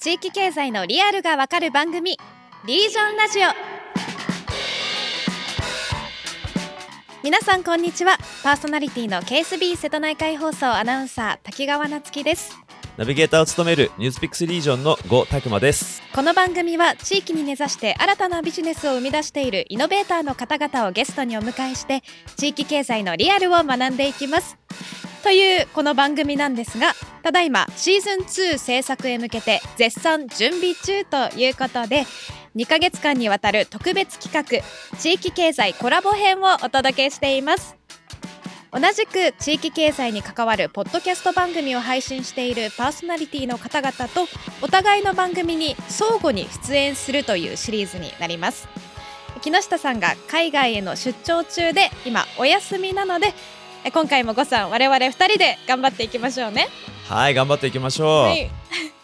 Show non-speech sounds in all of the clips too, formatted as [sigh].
地域経済のリアルがわかる番組リージョンラジオ。皆さんこんにちは。パーソナリティの KSB 瀬戸内海放送アナウンサー滝川夏樹です。ナビゲーターを務めるニュースピックスリージョンの呉拓磨です。この番組は地域に根ざして新たなビジネスを生み出しているイノベーターの方々をゲストにお迎えして地域経済のリアルを学んでいきますというこの番組なんですがただいまシーズン2制作へ向けて絶賛準備中ということで2ヶ月間にわたる特別企画地域経済コラボ編をお届けしています。同じく地域経済に関わるポッドキャスト番組を配信しているパーソナリティの方々とお互いの番組に相互に出演するというシリーズになります。木下さんが海外への出張中で今お休みなので今回もごさん我々2人で頑張っていきましょうね。はい頑張っていきましょう。ははい、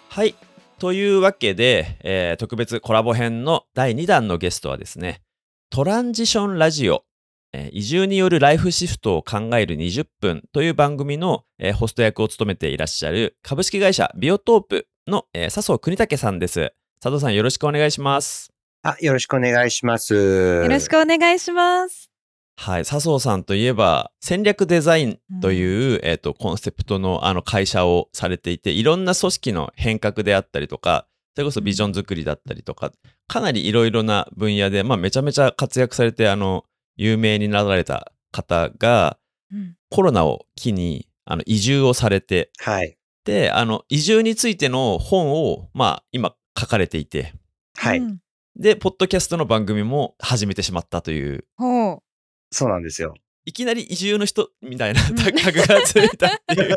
はい、というわけで、えー特別コラボ編の第2弾のゲストはですねトランジションラジオえー移住によるライフシフトを考える20分という番組の、えーホスト役を務めていらっしゃる株式会社ビオトープの、えー笹生邦武さんです。佐藤さんよろしくお願いします。あ、よろしくお願いします。よろしくお願いしますはい、笹生さんといえば戦略デザインという、えー、とコンセプトのあの会社をされていていろんな組織の変革であったりとかそれこそビジョン作りだったりとかかなりいろいろな分野で、まあ、めちゃめちゃ活躍されてあの有名になられた方がうん。コロナを機にあの移住をされてはい。であの移住についての本を、まあ、今書かれていて。はい。うん。でポッドキャストの番組も始めてしまったという。ほうそうなんですよ。いきなり移住の人みたいなタグがついたっていう。[laughs]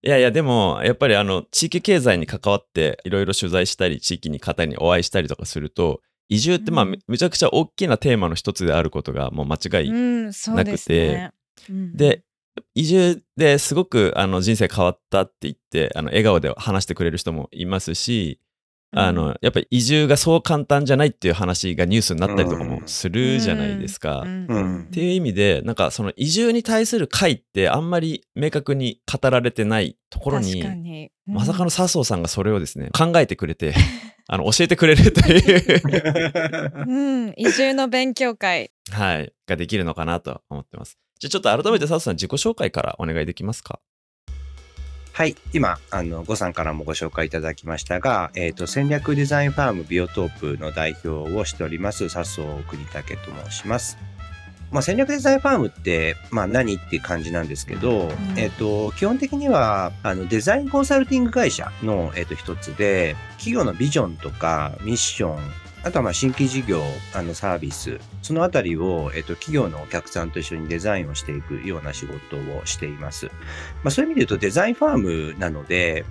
いやいや、でも、やっぱりあの、地域経済に関わって、いろいろ取材したり、地域に方にお会いしたりとかすると、移住ってまあ、うんめめちゃくちゃ大きなテーマの一つであることがもう間違い。うんそうですねうんで、移住ですごくあの人生変わったって言って、あの笑顔で話してくれる人もいますし、あの、やっぱり移住がそう簡単じゃないっていう話がニュースになったりとかもするじゃないですか。うん。うん。っていう意味でなんかその移住に対する会ってあんまり明確に語られてないところにに、うん。まさかの笹生さんがそれをですね [laughs] 考えてくれて [laughs] あの教えてくれるという、うん、移住の勉強会。はい、ができるのかなと思ってます。じゃあちょっと改めて笹生さん自己紹介からお願いできますか？はい。今、あの、ごさんからもご紹介いただきましたが、えっ、と、戦略デザインファームビオトープの代表をしております、笹生国武と申します。まあ、戦略デザインファームって、まあ、何って感じなんですけど、んえっ、と、基本的には、あの、デザインコンサルティング会社の、えっ、と、一つで、企業のビジョンとかミッション、あとはまあ新規事業、あのサービス、そのあたりを、えっと、企業のお客さんと一緒にデザインをしていくような仕事をしています。まあ、そういう意味で言うとデザインファームなので、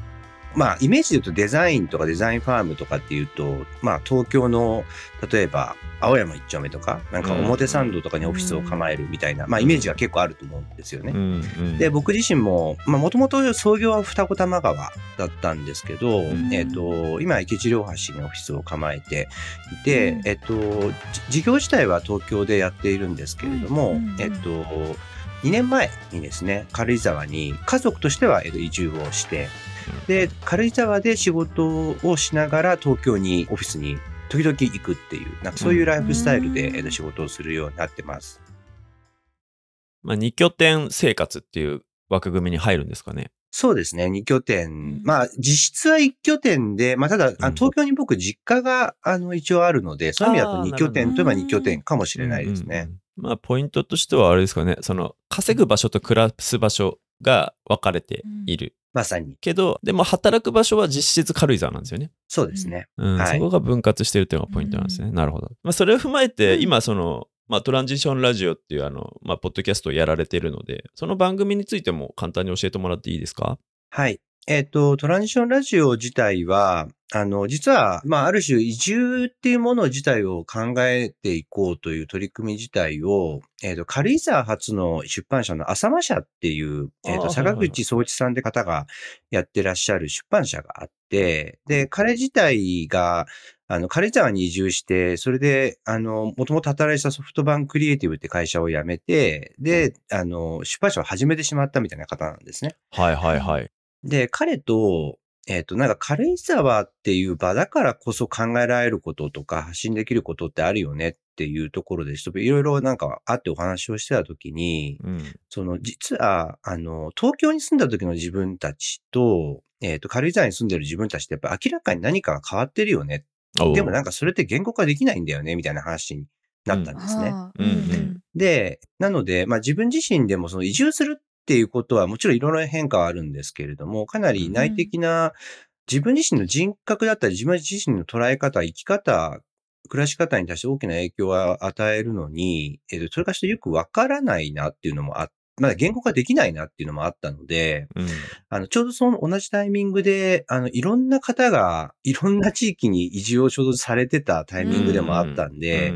まあ、イメージで言うとデザインとかデザインファームとかっていうと、まあ、東京の、例えば、青山一丁目とか、なんか表参道とかにオフィスを構えるみたいな、まあ、イメージが結構あると思うんですよね。うん。うん。で、僕自身も、まあ、もともと創業は二子玉川だったんですけど、ん。えっ、と、今、池地両橋にオフィスを構えていて、うん。えっ、と、じ事業自体は東京でやっているんですけれども、うん。うん。うんえっ、と、2年前にですね、軽井沢に家族としてはえっと移住をして、で、軽井沢で仕事をしながら東京にオフィスに時々行くっていう、なんかそういうライフスタイルで、仕事をするようになってます。まあ、二拠点生活っていう枠組みに入るんですかね。そうですね、2拠点。んまあ、実質は1拠点で、まあ、ただ、東京に僕、実家が、あの、一応あるので、そういう意味だとあー2拠点といえばなるほど2拠点かもしれないですねう。んまあ、ポイントとしてはあれですかね、その稼ぐ場所と暮らす場所が分かれている。まさに。けど、でも働く場所は実質軽井沢なんですよね。そうですね。うんはいそこが分割してるっていうのがポイントなんですね。うなるほど。まあ、それを踏まえて、うん今、その、まあ、トランジションラジオっていう、あの、まあ、ポッドキャストをやられているので、その番組についても簡単に教えてもらっていいですか？はい。えっ、と、トランジションラジオ自体は、あの、実は、まあ、ある種移住っていうもの自体を考えていこうという取り組み自体を、えっ、と、軽井沢発の出版社の浅間社っていう、えっ、と、坂口総一さんって方がやってらっしゃる出版社があって、で、彼自体が、あの、軽井沢に移住して、それで、あの、もともと働いてたソフトバンククリエイティブって会社を辞めて、で、あの、出版社を始めてしまったみたいな方なんですね。はいはいはい。で、彼と、えっ、と、なんか軽井沢っていう場だからこそ考えられることとか発信できることってあるよねっていうところで、ちょっといろいろなんかあってお話をしてたときに、うん。その実は、あの、東京に住んだ時の自分たちと、えっ、と、軽井沢に住んでる自分たちってやっぱ明らかに何かが変わってるよね。でもなんかそれって言語化できないんだよね、みたいな話になったんですね。うんうんで、なので、まあ自分自身でもその移住するっていうことはもちろんいろいろな変化はあるんですけれども、かなり内的な自分自身の人格だったり、自分自身の捉え方、生き方、暮らし方に対して大きな影響を与えるのに、えっと、それがちょっとよくわからないなっていうのもあまだ言語化できないなっていうのもあったので、うん。あの、ちょうどその同じタイミングで、あの、いろんな方が、[laughs] いろんな地域に移住をちょうどされてたタイミングでもあったんで、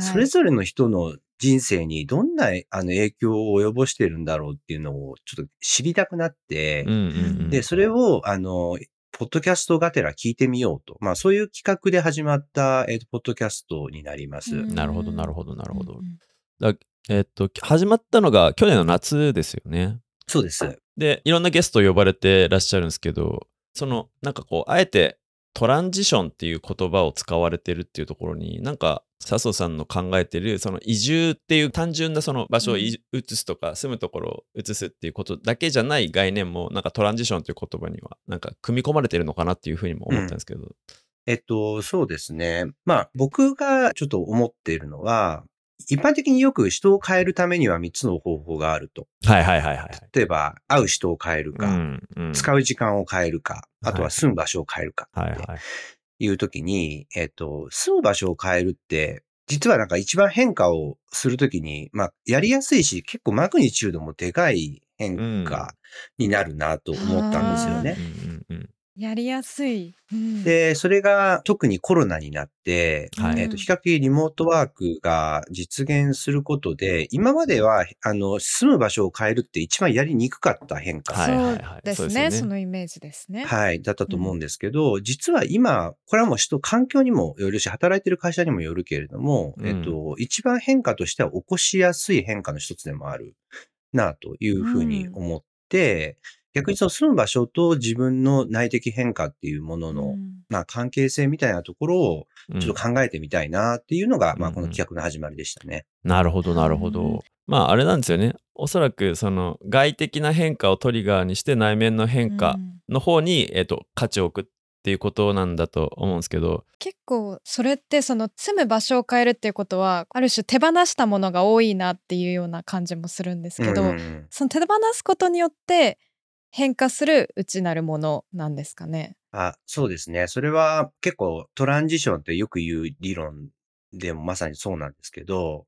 それぞれの人の人生にどんなあの影響を及ぼしてるんだろうっていうのをちょっと知りたくなってうん、うんうんで、それを、あの、ポッドキャストがてら聞いてみようと。まあ、そういう企画で始まった、えっ、と、ポッドキャストになります。うんなるほど、なるほど、なるほどう。んえっと、始まったのが去年の夏ですよね。そうです。で、いろんなゲスト呼ばれてらっしゃるんですけど、その、なんかこう、あえてトランジションっていう言葉を使われてるっていうところに、なんか、笹生さんの考えてる、その移住っていう単純なその場所をい移すとか、住むところを移すっていうことだけじゃない概念も、なんかトランジションという言葉には、なんか組み込まれてるのかなっていうふうにも思ったんですけど。えっと、そうですね。まあ、僕がちょっと思っているのは、一般的によく人を変えるためには3つの方法があると。はいはいはいはい。例えば、会う人を変えるか、うんうん使う時間を変えるか、あとは住む場所を変えるか。はいはい。いうときに、えっと、住む場所を変えるって、実はなんか一番変化をするときに、まあ、やりやすいし、結構マグニチュードもでかい変化になるなと思ったんですよね。うんやりやすい。うん。で、それが特にコロナになって、はい。えっと、比較的リモートワークが実現することで、今までは、あの、住む場所を変えるって一番やりにくかった変化。はいはいはい。そうですね。そのイメージですね。はい、だったと思うんですけど、実は今、これはもう人、環境にもよるし、働いてる会社にもよるけれども、うん。えっと、一番変化としては起こしやすい変化の一つでもあるな、というふうに思って、逆にその住む場所と自分の内的変化っていうものの、うんまあ関係性みたいなところをうんちょっと考えてみたいなっていうのが、まあうんこの企画の始まりでしたね。なるほど、なるほうんど。まあ、あれなんですよね。おそらく、その、外的な変化をトリガーにして、内面の変化うんの方に、えっと、価値を置くっていうことなんだと思うんですけど、結構それってその住む場所を変えるっていうことはある種手放したものが多いなっていうような感じもするんですけど、うんその手放すことによって変化する内なるものなんですかね。あ、そうですね。それは結構トランジションってよく言う理論でもまさにそうなんですけど、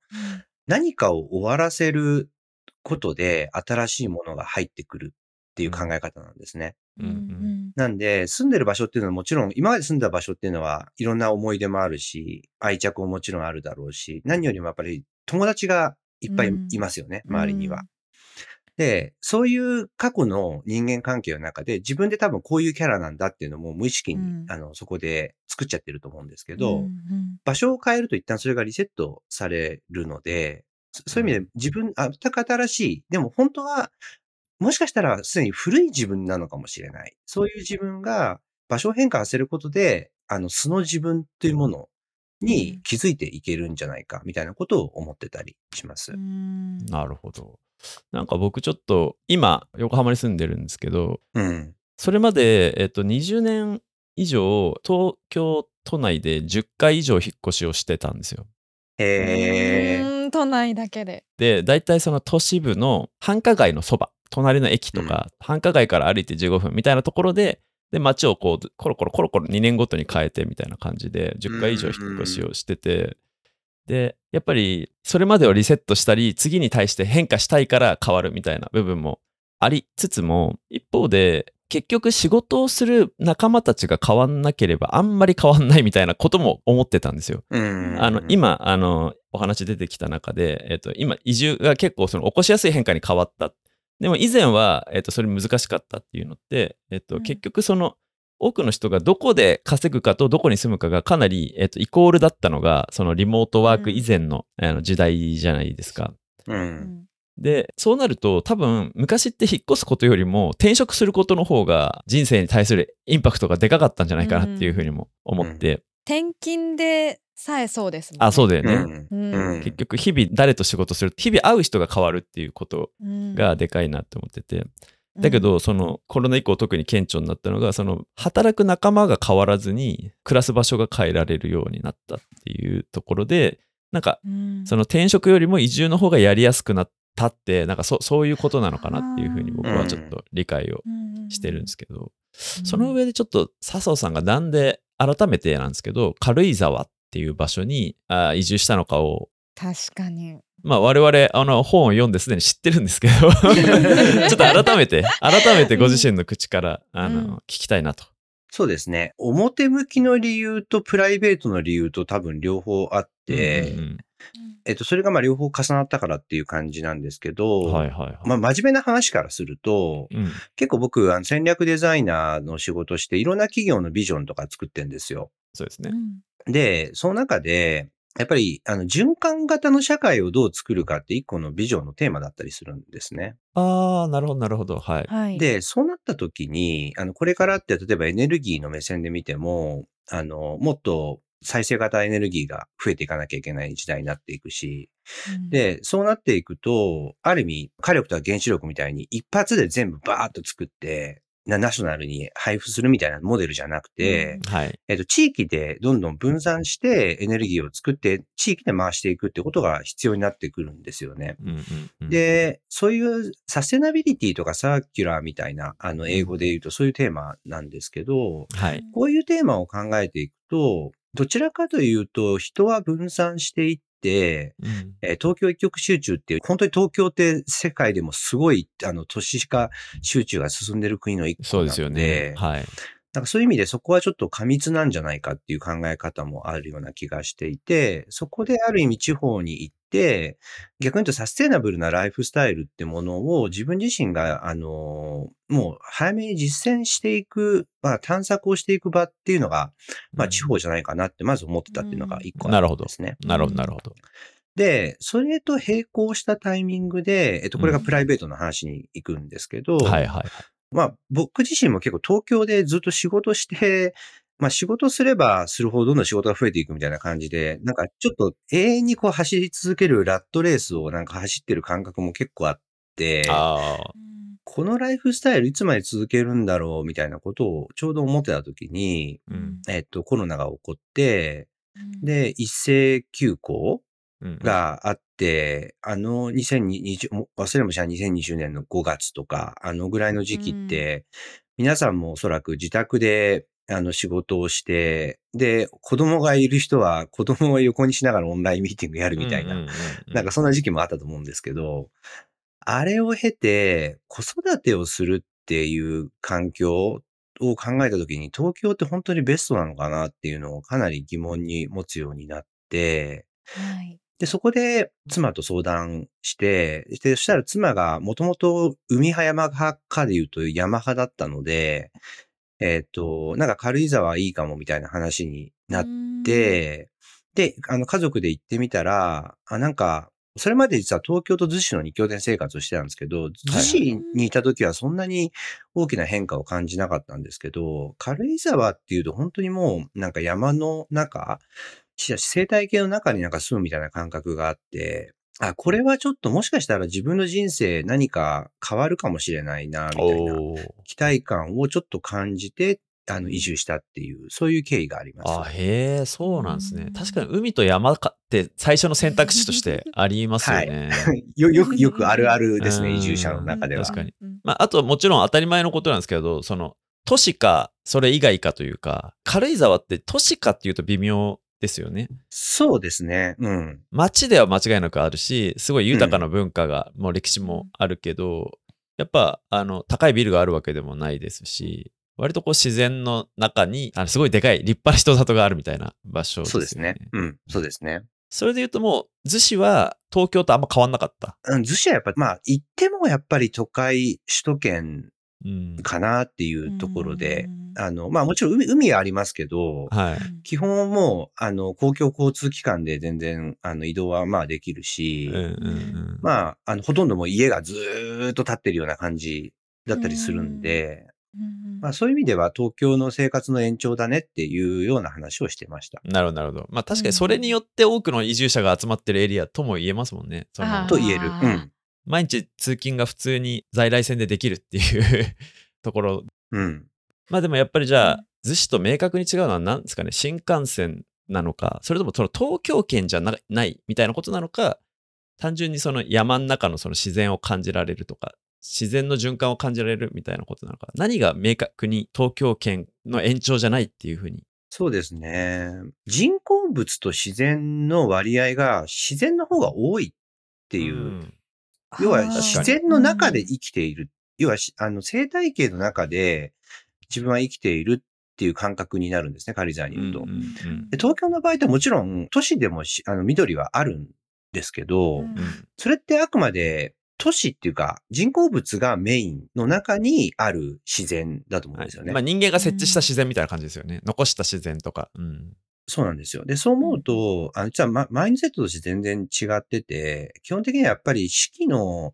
何かを終わらせることで新しいものが入ってくるっていう考え方なんですね。うんうんなんで、住んでる場所っていうのはもちろん、今まで住んだ場所っていうのはいろんな思い出もあるし、愛着ももちろんあるだろうし、何よりもやっぱり友達がいっぱいうんいますよね、周りには。で、そういう過去の人間関係の中で自分で多分こういうキャラなんだっていうのも無意識に、うん。あの、そこで作っちゃってると思うんですけけど、場所を変えると一旦それがリセットされるので、そそういう意味で自分、あ全く新しい、でも本当は、もしかしたらすでに古い自分なのかもしれない。そういう自分が場所を変化させることで、あの、素の自分っていうものに気づいていけるんじゃないか、みたいなことを思ってたりします。うんなるほど。なんか僕ちょっと、今、横浜に住んでるんですけど、うん。それまで、えっと、20年以上、東京都内で10回以上引っ越しをしてたんですよ。へー。うん都内だけで。で、大体その都市部の繁華街のそば、隣の駅とか、繁華街から歩いて15分みたいなところで、で、街をこう、コロコロコロコロ2年ごとに変えてみたいな感じで、10回以上引っ越しをしてて、で、やっぱり、それまでをリセットしたり、次に対して変化したいから変わるみたいな部分もありつつも、一方で、結局仕事をする仲間たちが変わんなければあんまり変わんないみたいなことも思ってたんですよ。うん。あの、今、あの、お話出てきた中で、えっと、今、移住が結構その起こしやすい変化に変わった。でも以前は、えっと、それ難しかったっていうのって、えっと、うん結局その、多くの人がどこで稼ぐかとどこに住むかがかなり、えっと、イコールだったのが、そのリモートワーク以前の,、あの時代じゃないですか。う。うんんで、そうなると多分昔って引っ越すことよりも転職することの方が人生に対するインパクトがでかかったんじゃないかなっていうふうにも思って、転勤でさえそうですもんね。あ、そうだよね。うん。うん。うん。結局日々誰と仕事する日々会う人が変わるっていうことうん。がでかいなって思ってて、だけどそのコロナ以降特に顕著になったのがその働く仲間が変わらずに暮らす場所が変えられるようになったっていうところでなんかうん。その転職よりも移住の方がやりやすくなったってなんかそそういうことなのかなっていうふうに僕はちょっと理解をしてるんですけど、その上でちょっと笹生さんがなんで改めてなんですけど軽井沢っていう場所にあ移住したのかを確かに。まあ我々あの本を読んですでに知ってるんですけど [laughs] ちょっと改めて改めてご自身の口からあの、うん聞きたいなと。そうですね。表向きの理由とプライベートの理由と多分両方あって、うんうんえっと、それがまあ両方重なったからっていう感じなんですけど、うんはいはいはい。まあ真面目な話からすると、うん結構僕、あの戦略デザイナーの仕事していろんな企業のビジョンとか作ってんですよ。そうですね。うんで、その中で、やっぱり、あの、循環型の社会をどう作るかって一個のビジョンのテーマだったりするんですね。ああなるほどなるほどはい。はい。で、そうなった時に、あの、これからって、例えばエネルギーの目線で見ても、あの、もっと再生型エネルギーが増えていかなきゃいけない時代になっていくし、うん、で、そうなっていくと、ある意味、火力とか原子力みたいに一発で全部バーッと作って、なナショナルに配布するみたいなモデルじゃなくて、はい。えっと、地域でどんどん分散してエネルギーを作って、地域で回していくってことが必要になってくるんですよね。うんうんうん、で、そういうサステナビリティとかサーキュラーみたいな、あの、英語で言うとそういうテーマなんですけど、はい。こういうテーマを考えていくと、どちらかというと、人は分散していって、うんえー東京一極集中っていう、本当に東京って世界でもすごい、あの、都市化集中が進んでる国の一個なので、そうですよね。はい。なんかそういう意味でそこはちょっと過密なんじゃないかっていう考え方もあるような気がしていて、そこである意味地方に行って、逆に言うとサステナブルなライフスタイルってものを自分自身が、あの、もう早めに実践していく、まあ探索をしていく場っていうのが、まあ地方じゃないかなってまず思ってたっていうのが一個あるんですね。なるほどなるほど。で、それと並行したタイミングで、えっと、これがプライベートの話に行くんですけど、はいはい。まあ、僕自身も結構東京でずっと仕事して、まあ仕事すればするほどどんどん仕事が増えていくみたいな感じで、なんかちょっと永遠にこう走り続けるラットレースをなんか走ってる感覚も結構あって。このライフスタイルいつまで続けるんだろうみたいなことをちょうど思ってた時に、うん。えっと、コロナが起こって、うん、で、一斉休校うん、があって、あの2020、も忘れもしない2020年の5月とか、あのぐらいの時期って、皆さんもおそらく自宅であの仕事をして、で、子供がいる人は [laughs] 子供を横にしながらオンラインミーティングやるみたいな、なんかそんな時期もあったと思うんですけど、あれを経て子育てをするっていう環境を考えたときに東京って本当にベストなのかなっていうのをかなり疑問に持つようになって、はい。で、そこで妻と相談して、で、そしたら妻がもともと海派山派かで言うと山派だったので、えっ、と、なんか軽井沢いいかもみたいな話になって、で、あの家族で行ってみたら、あ、なんか、それまで実は東京と逗子の二拠点生活をしてたんですけど、逗子にいた時はそんなに大きな変化を感じなかったんですけど、軽井沢っていうと本当にもうなんか山の中、生態系の中になんか住むみたいな感覚があって、あ、これはちょっともしかしたら自分の人生何か変わるかもしれないな、みたいな期待感をちょっと感じて、あの、移住したっていう、そういう経緯があります。あへえそうなんですうん。ね確かに海と山かって最初の選択肢として [laughs] ありますよね。[laughs] よ、よく、よくあるあるですね、うん移住者の中では。確かにうん。まあ、あともちろん当たり前のことなんですけどその都市かそれ以外かというか軽井沢って都市かっていうと微妙ですよね。そうですね。うん。街では間違いなくあるしすごい豊かな文化が、もう歴史もあるけどやっぱあの高いビルがあるわけでもないですし割とこう自然の中にあのすごいでかい立派な人里があるみたいな場所ですよそうですね。うん。そうですね。それで言うともう逗子は東京とあんま変わんなかった。うん、逗子はやっぱ、まあ、行ってもやっぱり都会、首都圏うん。かなっていうところで、うんあの、まあもちろん海、海はありますけど、はい。基本もう、あの、公共交通機関で全然、あの、移動はまあできるし、うんうんうん。まあ、あの、ほとんどもう家がずーっと立ってるような感じだったりするんで、うんまあそういう意味では東京の生活の延長だねっていうような話をしてました。なるほど、なるほど。まあ確かにそれによって多くの移住者が集まってるエリアとも言えますもんね。と言える。うん。毎日通勤が普通に在来線でできるっていうところ。うん。まあでもやっぱりじゃあ、うん逗子と明確に違うのは何ですかね、新幹線なのか、それともその東京圏じゃなないみたいなことなのか、単純にその山の中のその自然を感じられるとか、自然の循環を感じられるみたいなことなのか、何が明確に東京圏の延長じゃないっていうふうに。そうですね。人工物と自然の割合が自然の方が多いっていう。ん要は自然の中で生きている。要はしあの生態系の中で自分は生きているっていう感覚になるんですね、軽井沢にいると。うんうんで東京の場合ってもちろん都市でもしあの緑はあるんですけど、うんうんそれってあくまで都市っていうか人工物がメインの中にある自然だと思うんですよね。まあ、人間が設置した自然みたいな感じですよね。残した自然とか。うん。そうなんですよ。で、そう思うと、あの、実はママインドセットとして全然違ってて、基本的にはやっぱり四季の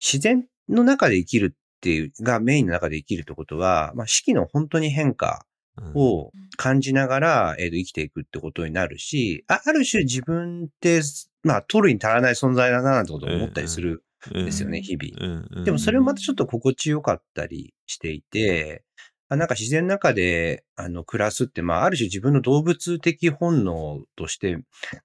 自然の中で生きるっていう、がメインの中で生きるってことは、まあ、四季の本当に変化うん。を感じながら、えーと生きていくってことになるし、あある種自分って、まあ、取るに足らない存在だななんてことを思ったりするんですよね、うん日々。うんうんでもそれもまたちょっと心地よかったりしていて、あなんか自然の中であの暮らすって、まあある種自分の動物的本能として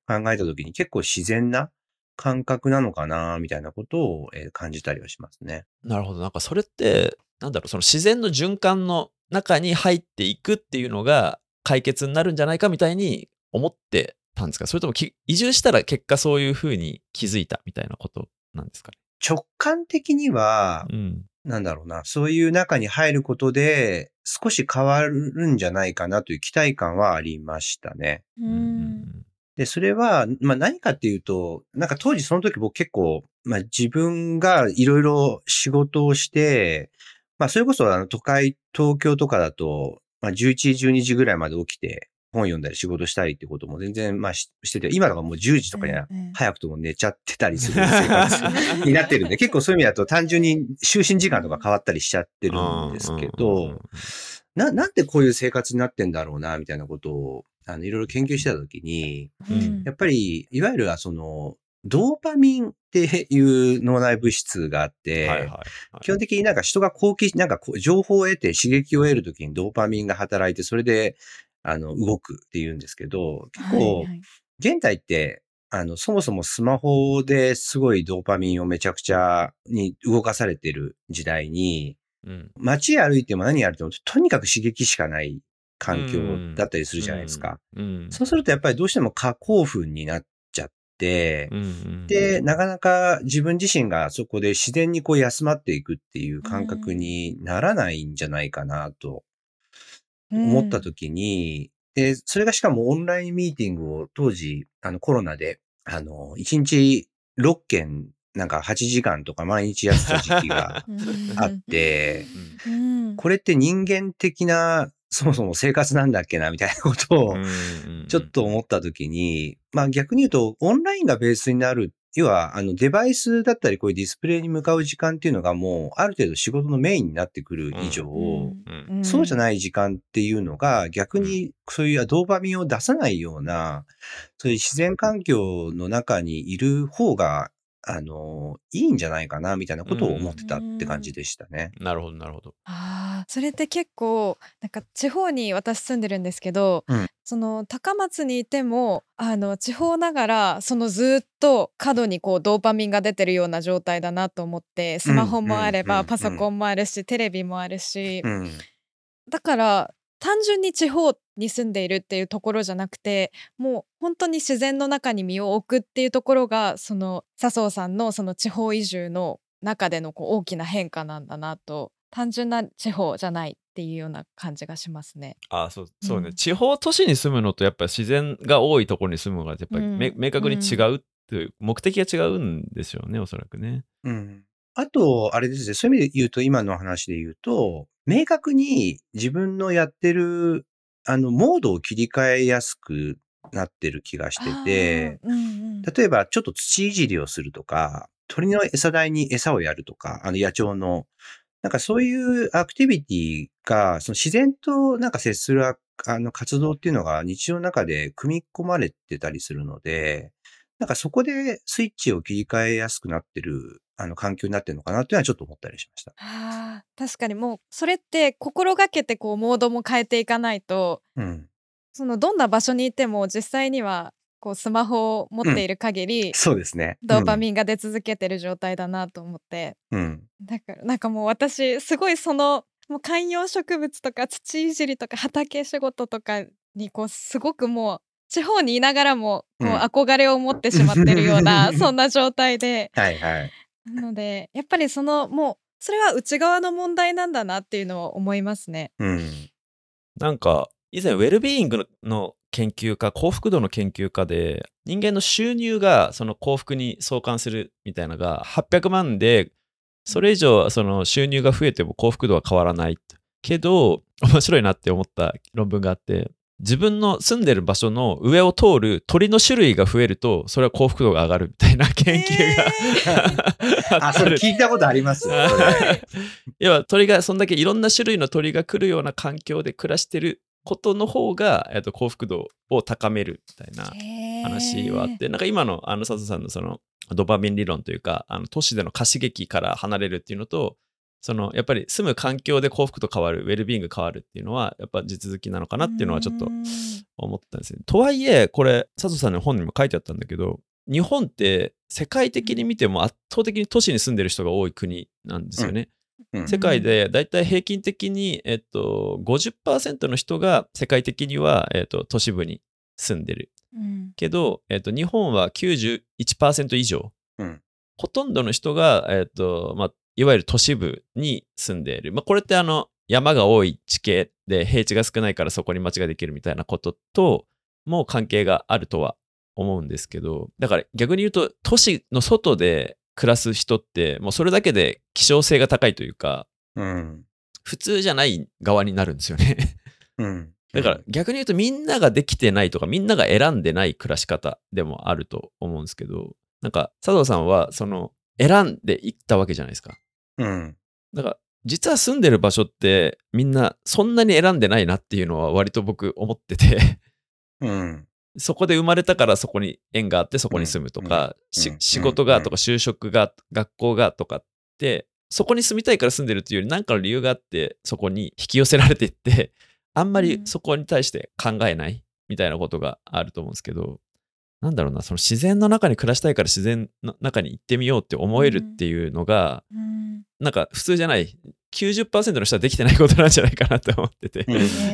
考えたときに結構自然な感覚なのかな、みたいなことを、えー感じたりはしますね。なるほど。なんかそれって、なんだろう、その自然の循環の中に入っていくっていうのが解決になるんじゃないかみたいに思ってたんですか？それともき移住したら結果そういうふうに気づいたみたいなことなんですかね？直感的には、うん。なんだろうな、そういう中に入ることで少し変わるんじゃないかなという期待感はありましたね。ううんんで、それは、まあ何かっていうと、なんか当時その時僕結構、まあ自分がいろいろ仕事をして、まあそれこそあの都会、東京とかだと、まあ11時、12時ぐらいまで起きて本読んだり仕事したりってことも全然まあししてて、今とかもう10時とかにはうん早くとも寝ちゃってたりする生活になってるんで、結構そういう意味だと単純に就寝時間とか変わったりしちゃってるんですけど、な、なんでこういう生活になってんだろうな、みたいなことを、あの、いろいろ研究してたときに、うん。やっぱり、いわゆるはその、ドーパミンっていう脳内物質があって、はいはいはい。基本的になんか人が好奇、なんか情報を得て刺激を得るときにドーパミンが働いて、それで、あの、動くっていうんですけど、結構、はいはい現代って、あの、そもそもスマホですごいドーパミンをめちゃくちゃに動かされてる時代に、うん。街歩いても何やるても、とにかく刺激しかない環境だったりするじゃないですか。うん。そうするとやっぱりどうしても過興奮になっちゃって、うんうん、で、なかなか自分自身がそこで自然にこう休まっていくっていう感覚にならないんじゃないかなと思った時に、で、それがしかもオンラインミーティングを当時、あのコロナで、あの、1日6件、なんか8時間とか毎日やってた時期がうんあって、うん。うん。これって人間的な、そもそも生活なんだっけな、みたいなことを、うんうんちょっと思ったときに、まあ逆に言うと、オンラインがベースになる、要は、あの、デバイスだったり、こういうディスプレイに向かう時間っていうのがもう、ある程度仕事のメインになってくる以上、うんそうじゃい。ない時間っていうのが、逆にそういうドーパミンを出さないような、そういう自然環境の中にいる方が、あの、いいんじゃないかな、みたいなことを思ってたって感じでしたね。なるほどなるほど。ああ、それって結構なんか地方に私住んでるんですけど、うんその高松にいてもあの地方ながらそのずっと過度にこうドーパミンが出てるような状態だなと思ってスマホもあればパソコンもあるしテレビもあるしうん。だから単純に地方に住んでいるっていうところじゃなくてもう本当に自然の中に身を置くっていうところがその笹生さんのその地方移住の中でのこう大きな変化なんだなと単純な地方じゃないっていうような感じがしますね。ああそうそうね、うん地方都市に住むのとやっぱ自然が多いところに住むのがやっぱりめ、うん明確に違うっていう目的が違うんですよねおそらくね。うん。あと、あれですね、そういう意味で言うと、今の話で言うと、明確に自分のやってる、あの、モードを切り替えやすくなってる気がしてて、うんうん、例えばちょっと土いじりをするとか、鳥の餌台に餌をやるとか、あの野鳥の、なんかそういうアクティビティが、その自然となんか接するああの活動っていうのが日常の中で組み込まれてたりするので、なんかそこでスイッチを切り替えやすくなってる、あの環境になってるのかなっていうのはちょっと思ったりしました。あー確かにもうそれって心がけてこうモードも変えていかないとうん。そのどんな場所にいても実際にはこうスマホを持っている限り、そうですね。ドーパミンが出続けてる状態だなと思って、うん。うん。だからなんかもう私すごいそのもう観葉植物とか土いじりとか畑仕事とかにこうすごくもう地方にいながらもこううん憧れを持ってしまってるような、[laughs] そんな状態ではいはい。なのでやっぱりそのもうそれは内側の問題なんだなっていうのを思いますね。うん。なんか以前ウェルビーイングの研究家幸福度の研究家で人間の収入がその幸福に相関するみたいなのが800万でそれ以上その収入が増えても幸福度は変わらないけど面白いなって思った論文があって自分の住んでる場所の上を通る鳥の種類が増えるとそれは幸福度が上がるみたいな研究が [laughs] あ、それ聞いたことあります。[laughs] 要は鳥がそんだけいろんな種類の鳥が来るような環境で暮らしてることの方が、えっと、幸福度を高めるみたいな話はあって、なんか今のあの佐藤さんのそのドパミン理論というかあの都市での貸し劇から離れるっていうのとそのやっぱり住む環境で幸福と変わるウェルビーイング変わるっていうのはやっぱ地続きなのかなっていうのはちょっとうん。思ったんですね。とはいえこれ佐藤さんの本にも書いてあったんだけど日本って世界的に見ても圧倒的に都市に住んでる人が多い国なんですよね。うん。世界でだいたい平均的に、えっと、50%の人が世界的には、えっと、都市部に住んでる。うん。けど、えっと、日本は91%以上、うん。ほとんどの人が、えっとまあ、いわゆる都市部に住んでいる、まあ、これってあの山が多い地形で平地が少ないからそこに町ができるみたいなこととも関係があるとは思うんですけどだから逆に言うと都市の外で暮らす人ってもうそれだけで希少性が高いというかうん。普通じゃない側になるんですよね。うん。[laughs] だから逆に言うとみんなができてないとかみんなが選んでない暮らし方でもあると思うんですけどなんか佐藤さんはその選んでいったわけじゃないですか。うん。だから実は住んでる場所ってみんなそんなに選んでないなっていうのは割と僕思ってて。うん。[laughs] そこで生まれたからそこに縁があってそこに住むとか、しうん。うん。仕事がとか就職が学校がとかってそこに住みたいから住んでるっていうより何かの理由があってそこに引き寄せられていってあんまりそこに対して考えないみたいなことがあると思うんですけどなんだろうなその自然の中に暮らしたいから自然の中に行ってみようって思えるっていうのが、うん。なんか普通じゃない90%の人はできてないことなんじゃないかなって思ってて、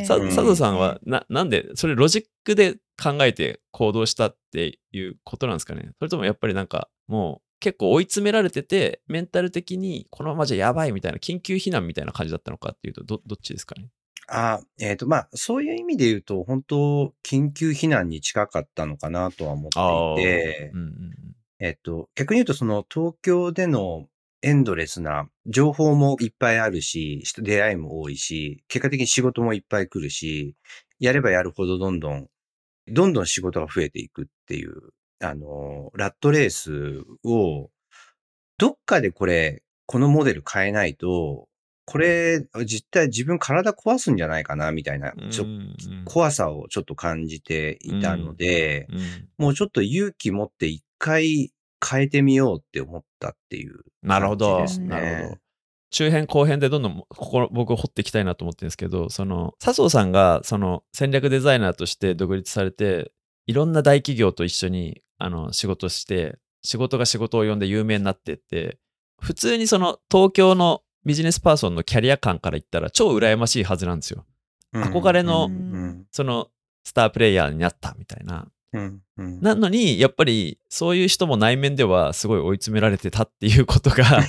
佐藤さんはななんでそれロジックで考えて行動したっていうことなんですかね？それともやっぱりなんかもう結構追い詰められててメンタル的にこのままじゃやばいみたいな緊急避難みたいな感じだったのかっていうとどどっちですかね？あ、えっ、と、まあ、そういう意味で言うと、本当緊急避難に近かったのかなとは思っていてうん、うん。えっ、と、逆に言うと、その東京でのエンドレスな情報もいっぱいあるし、人出会いも多いし、結果的に仕事もいっぱい来るし、やればやるほどどんどん、どんどん仕事が増えていくっていう、あの、ラットレースを、どっかでこれ、このモデル変えないと、これ、実態自分体壊すんじゃないかな、みたいな、うんちょ怖さをちょっと感じていたので、うんもうちょっと勇気持って一回変えてみようって思ったっていうなるほど、感じですね。なるほど。中編後編でどんどんここ僕掘っていきたいなと思ってるんですけどその笹生さんがその戦略デザイナーとして独立されていろんな大企業と一緒にあの仕事して仕事が仕事を呼んで有名になってって普通にその東京のビジネスパーソンのキャリア感から言ったら超羨ましいはずなんですよ。うん憧れのうんそのスタープレイヤーになったみたいな。なのにやっぱりそういう人も内面ではすごい追い詰められてたっていうことが [laughs] あ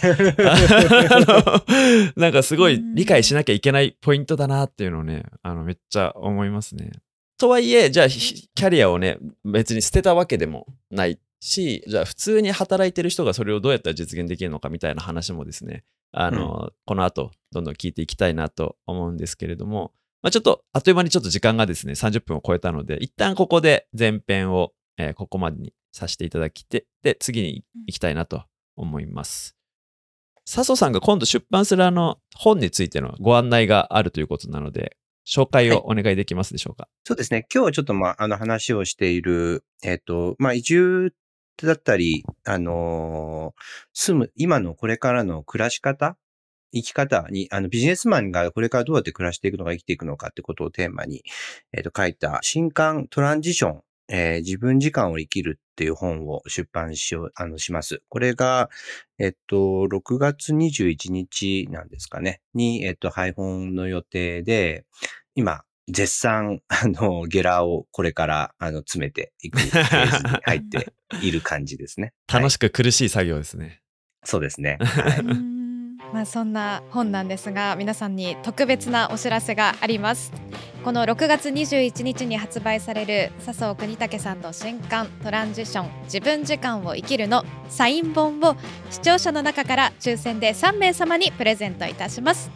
のなんかすごい理解しなきゃいけないポイントだなっていうのをねあのめっちゃ思いますね。とはいえじゃあひキャリアをね別に捨てたわけでもないし、じゃあ普通に働いてる人がそれをどうやったら実現できるのかみたいな話もですね、あの、この後、どんどん聞いていきたいなと思うんですけれども、まあ、ちょっと、あっという間にちょっと時間がですね、30分を超えたので、一旦ここで前編を、えーここまでにさせていただきて、で、次に行きたいなと思います。笹生さんが今度出版するあの本についてのご案内があるということなので、紹介をお願いできますでしょうか？そうですね。今日はちょっとまあ、あの話をしている、えっ、と、まあ、移住だったり、あのー住む、今のこれからの暮らし方生き方に、あの、ビジネスマンがこれからどうやって暮らしていくのか生きていくのかってことをテーマに、えっ、と、書いた、新刊トランジション、えー自分時間を生きるっていう本を出版しよう、あの、します。これが、えっと、6月21日なんですかね、に、えっと、配本の予定で、今、絶賛、[laughs] あの、ゲラをこれから、あの、詰めていくフェーズに入っている感じですね。楽 [laughs] はいしく苦しい作業ですね。そうですね。[laughs] はいまあそんな本なんですが皆さんに特別なお知らせがありますこの6月21日に発売される笹生国武さんの新刊トランジション自分時間を生きるのサイン本を視聴者の中から抽選で3名様にプレゼントいたします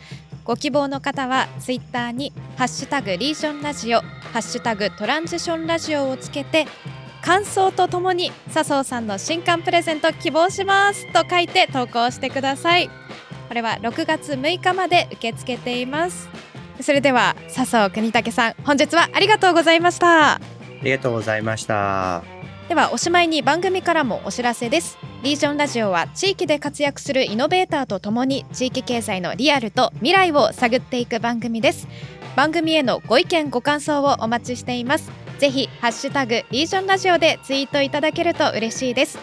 ご希望の方はツイッターにハッシュタグリージョンラジオハッシュタグトランジションラジオをつけて感想とともに笹生さんの新刊プレゼント希望しますと書いて投稿してください。これは6月6日まで受け付けています。それでは笹生国武さん本日はありがとうございました。ありがとうございました。ではおしまいに番組からもお知らせですリージョンラジオは地域で活躍するイノベーターとともに地域経済のリアルと未来を探っていく番組です。番組へのご意見ご感想をお待ちしています。ぜひハッシュタグリージョンラジオでツイートいただけると嬉しいです。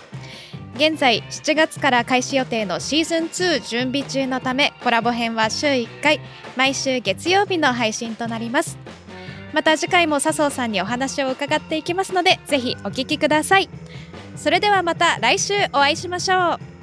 現在7月から開始予定のシーズン2準備中のためコラボ編は週1回毎週月曜日の配信となります。また次回も笹生さんにお話を伺っていきますのでぜひお聞きください。それではまた来週お会いしましょう。